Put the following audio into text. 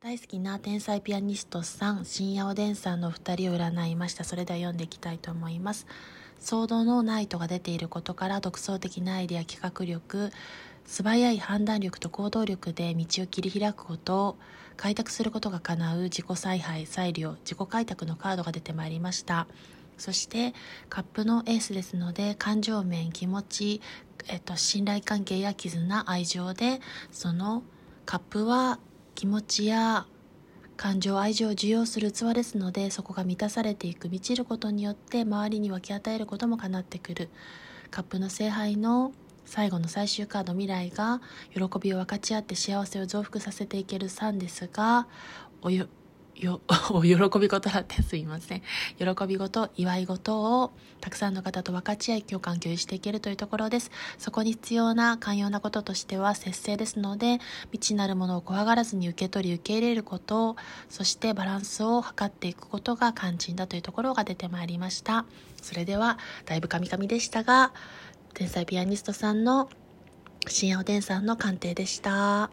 大好きな天才ピアニストさん、深夜おでんさんの2人を占いました。それでは読んでいきたいと思います。騒動のナイトが出ていることから独創的なアイデア企画力、素早い判断力と行動力で道を切り開くことを開拓することが叶う自己采配、裁量、自己開拓のカードが出てまいりました。そしてカップのエースですので感情面気持ち、えっと、信頼関係や絆愛情でそのカップは気持ちや感情愛情を受容する器ですのでそこが満たされていく満ちることによって周りに分け与えることもかなってくる。カップの聖杯の最後の最終カード未来が喜びを分かち合って幸せを増幅させていける3ですがおよよ、お喜び事だってすいません。喜び事、祝い事をたくさんの方と分かち合い、共感共有していけるというところです。そこに必要な寛容なこととしては節制ですので、未知なるものを怖がらずに受け取り受け入れること、そしてバランスを図っていくことが肝心だというところが出てまいりました。それでは、だいぶカミカミでしたが、天才ピアニストさんの深夜おでんさんの鑑定でした。